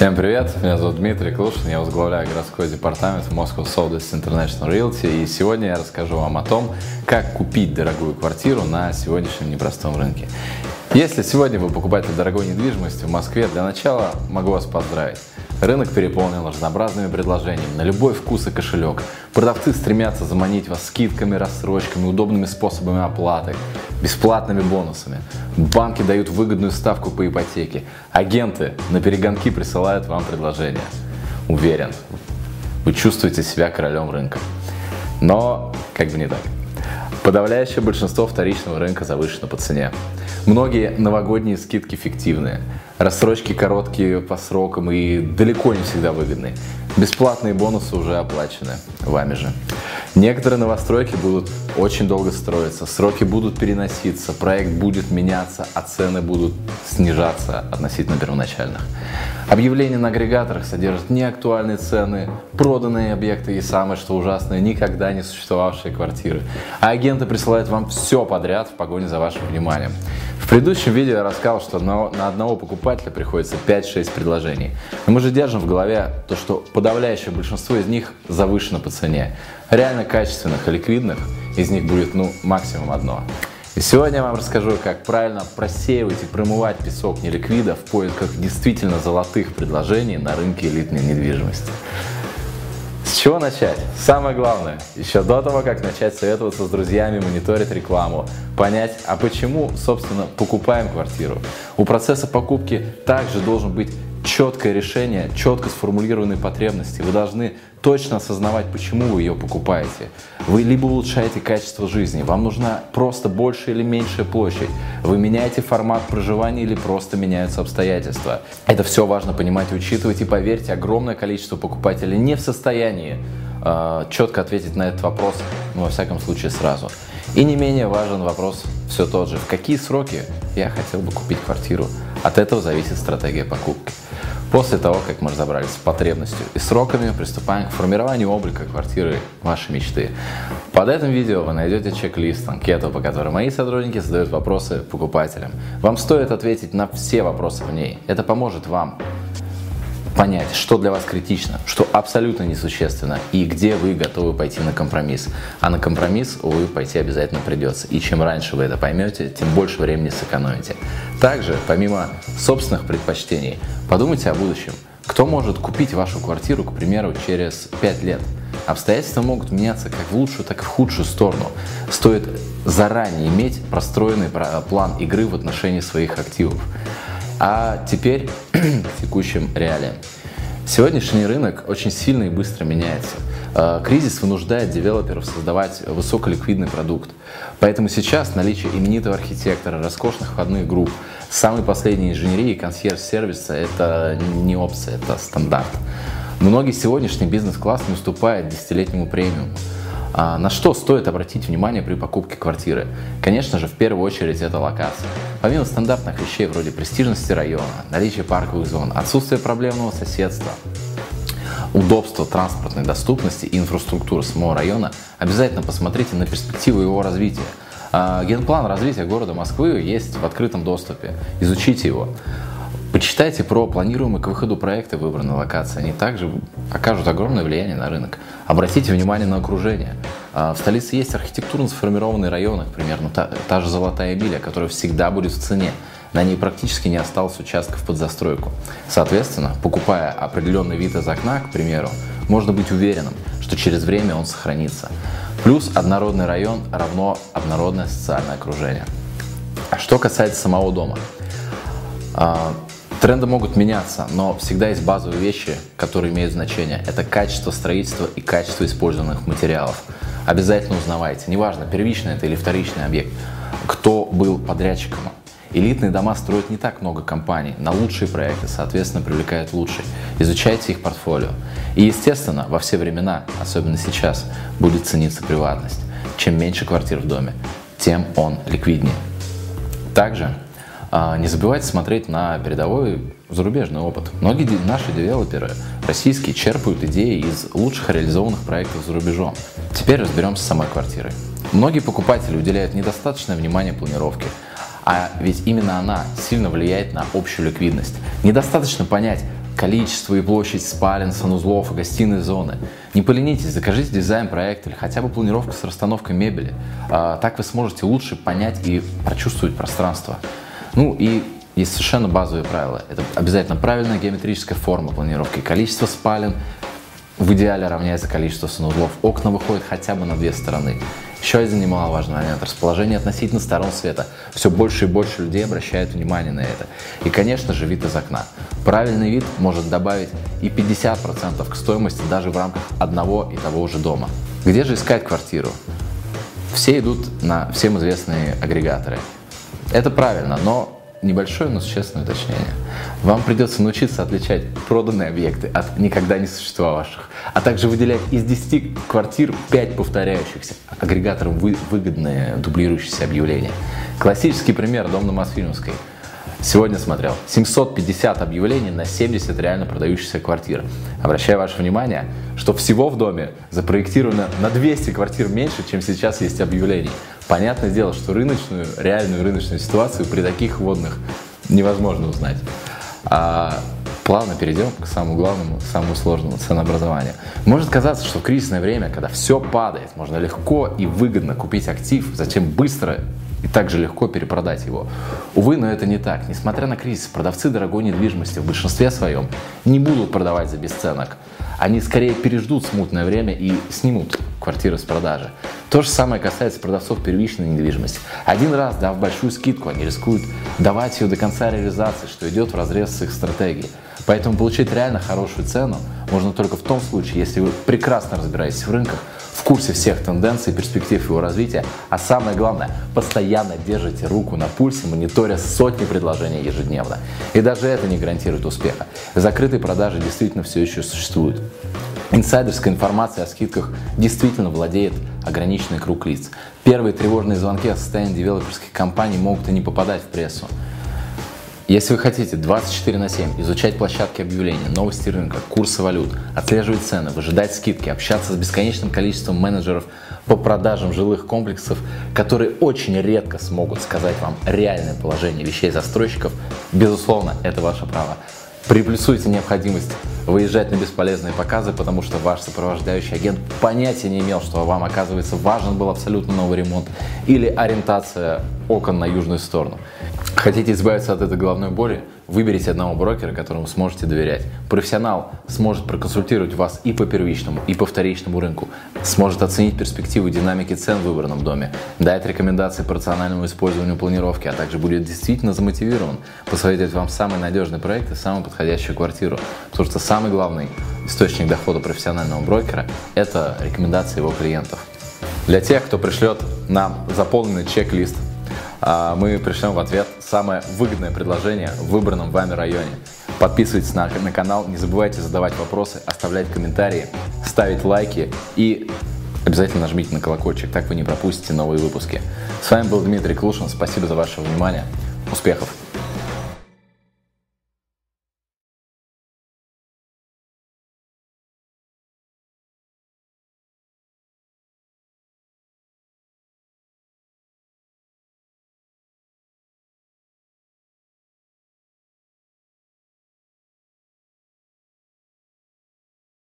Всем привет, меня зовут Дмитрий Клушин, я возглавляю городской департамент Moscow Sotheby's International Realty и сегодня я расскажу вам о том, как купить дорогую квартиру на сегодняшнем непростом рынке. Если сегодня вы покупаете дорогой недвижимости в Москве, для начала могу вас поздравить. Рынок переполнен разнообразными предложениями на любой вкус и кошелек. Продавцы стремятся заманить вас скидками, рассрочками, удобными способами оплаты, бесплатными бонусами. Банки дают выгодную ставку по ипотеке. Агенты на перегонки присылают вам предложения. Уверен, вы чувствуете себя королем рынка. Но как бы не так. Подавляющее большинство вторичного рынка завышено по цене. Многие новогодние скидки фиктивные. Рассрочки короткие по срокам и далеко не всегда выгодные. Бесплатные бонусы уже оплачены вами же. Некоторые новостройки будут очень долго строиться, сроки будут переноситься, проект будет меняться, а цены будут снижаться относительно первоначальных. Объявления на агрегаторах содержат неактуальные цены, проданные объекты и самое что ужасное, никогда не существовавшие квартиры. А агенты присылают вам все подряд в погоне за вашим вниманием. Предыдущем видео я рассказал, что на, на одного покупателя приходится 5-6 предложений. Но мы же держим в голове то, что подавляющее большинство из них завышено по цене. Реально качественных и ликвидных из них будет ну максимум одно. И сегодня я вам расскажу, как правильно просеивать и промывать песок неликвида в поисках действительно золотых предложений на рынке элитной недвижимости. Чего начать? Самое главное, еще до того, как начать советоваться с друзьями, мониторить рекламу, понять, а почему, собственно, покупаем квартиру. У процесса покупки также должен быть четкое решение, четко сформулированные потребности. Вы должны точно осознавать, почему вы ее покупаете. Вы либо улучшаете качество жизни, вам нужна просто большая или меньшая площадь. Вы меняете формат проживания или просто меняются обстоятельства. Это все важно понимать и учитывать. И поверьте, огромное количество покупателей не в состоянии э, четко ответить на этот вопрос, ну, во всяком случае, сразу. И не менее важен вопрос все тот же. В какие сроки я хотел бы купить квартиру? От этого зависит стратегия покупки. После того, как мы разобрались с потребностью и сроками, приступаем к формированию облика квартиры вашей мечты. Под этим видео вы найдете чек-лист, анкету, по которой мои сотрудники задают вопросы покупателям. Вам стоит ответить на все вопросы в ней. Это поможет вам понять, что для вас критично, что абсолютно несущественно и где вы готовы пойти на компромисс. А на компромисс, увы, пойти обязательно придется. И чем раньше вы это поймете, тем больше времени сэкономите. Также, помимо собственных предпочтений, подумайте о будущем. Кто может купить вашу квартиру, к примеру, через 5 лет? Обстоятельства могут меняться как в лучшую, так и в худшую сторону. Стоит заранее иметь простроенный план игры в отношении своих активов. А теперь текущим реалиям. Сегодняшний рынок очень сильно и быстро меняется. А, кризис вынуждает девелоперов создавать высоколиквидный продукт. Поэтому сейчас наличие именитого архитектора, роскошных входных групп, самой последней инженерии и консьерж-сервиса – это не опция, это стандарт. Многие сегодняшний бизнес-класс не уступает десятилетнему премиуму. А на что стоит обратить внимание при покупке квартиры? Конечно же, в первую очередь это локация. Помимо стандартных вещей вроде престижности района, наличия парковых зон, отсутствия проблемного соседства, удобства транспортной доступности и инфраструктуры самого района, обязательно посмотрите на перспективу его развития. А, генплан развития города Москвы есть в открытом доступе. Изучите его. Почитайте про планируемые к выходу проекты выбранной локации. Они также окажут огромное влияние на рынок. Обратите внимание на окружение. А, в столице есть архитектурно сформированные районы, к примеру, та, та же Золотая Миля, которая всегда будет в цене. На ней практически не осталось участков под застройку. Соответственно, покупая определенный вид из окна, к примеру, можно быть уверенным, что через время он сохранится. Плюс однородный район равно однородное социальное окружение. А что касается самого дома. Тренды могут меняться, но всегда есть базовые вещи, которые имеют значение. Это качество строительства и качество использованных материалов. Обязательно узнавайте, неважно, первичный это или вторичный объект, кто был подрядчиком. Элитные дома строят не так много компаний, на лучшие проекты, соответственно, привлекают лучшие. Изучайте их портфолио. И, естественно, во все времена, особенно сейчас, будет цениться приватность. Чем меньше квартир в доме, тем он ликвиднее. Также не забывайте смотреть на передовой зарубежный опыт. Многие наши девелоперы российские черпают идеи из лучших реализованных проектов за рубежом. Теперь разберемся с самой квартирой. Многие покупатели уделяют недостаточное внимание планировке, а ведь именно она сильно влияет на общую ликвидность. Недостаточно понять, количество и площадь спален, санузлов и гостиной зоны. Не поленитесь, закажите дизайн-проект или хотя бы планировку с расстановкой мебели. А, так вы сможете лучше понять и прочувствовать пространство. Ну и есть совершенно базовые правила. Это обязательно правильная геометрическая форма планировки. Количество спален в идеале равняется количеству санузлов. Окна выходят хотя бы на две стороны. Еще один немаловажный момент – расположение относительно сторон света. Все больше и больше людей обращают внимание на это. И, конечно же, вид из окна. Правильный вид может добавить и 50% к стоимости даже в рамках одного и того же дома. Где же искать квартиру? Все идут на всем известные агрегаторы. Это правильно, но небольшое, но существенное уточнение. Вам придется научиться отличать проданные объекты от никогда не существовавших, а также выделять из 10 квартир 5 повторяющихся, агрегатором вы, выгодные дублирующиеся объявления. Классический пример – дом на Мосфильмовской. Сегодня смотрел 750 объявлений на 70 реально продающихся квартир. Обращаю ваше внимание, что всего в доме запроектировано на 200 квартир меньше, чем сейчас есть объявлений. Понятное дело, что рыночную, реальную рыночную ситуацию при таких водных невозможно узнать. А плавно перейдем к самому главному, самому сложному ценообразованию. Может казаться, что в кризисное время, когда все падает, можно легко и выгодно купить актив, затем быстро и также легко перепродать его. Увы, но это не так. Несмотря на кризис, продавцы дорогой недвижимости в большинстве своем не будут продавать за бесценок. Они скорее переждут смутное время и снимут квартиры с продажи. То же самое касается продавцов первичной недвижимости. Один раз, дав большую скидку, они рискуют давать ее до конца реализации, что идет в разрез с их стратегией. Поэтому получить реально хорошую цену можно только в том случае, если вы прекрасно разбираетесь в рынках, в курсе всех тенденций, перспектив его развития, а самое главное, постоянно держите руку на пульсе, мониторя сотни предложений ежедневно. И даже это не гарантирует успеха. Закрытые продажи действительно все еще существуют. Инсайдерская информация о скидках действительно владеет ограниченный круг лиц. Первые тревожные звонки о состоянии девелоперских компаний могут и не попадать в прессу. Если вы хотите 24 на 7 изучать площадки объявлений, новости рынка, курсы валют, отслеживать цены, выжидать скидки, общаться с бесконечным количеством менеджеров по продажам жилых комплексов, которые очень редко смогут сказать вам реальное положение вещей застройщиков, безусловно, это ваше право. Приплюсуйте необходимость выезжать на бесполезные показы, потому что ваш сопровождающий агент понятия не имел, что вам, оказывается, важен был абсолютно новый ремонт или ориентация окон на южную сторону. Хотите избавиться от этой головной боли? Выберите одного брокера, которому сможете доверять. Профессионал сможет проконсультировать вас и по первичному, и по вторичному рынку, сможет оценить перспективы динамики цен в выбранном доме, дать рекомендации по рациональному использованию планировки, а также будет действительно замотивирован посоветовать вам самый надежный проект и самую подходящую квартиру. Потому что самый главный источник дохода профессионального брокера – это рекомендации его клиентов. Для тех, кто пришлет нам заполненный чек-лист мы пришлем в ответ самое выгодное предложение в выбранном вами районе. Подписывайтесь на, на канал, не забывайте задавать вопросы, оставлять комментарии, ставить лайки и обязательно нажмите на колокольчик, так вы не пропустите новые выпуски. С вами был Дмитрий Клушин, спасибо за ваше внимание, успехов!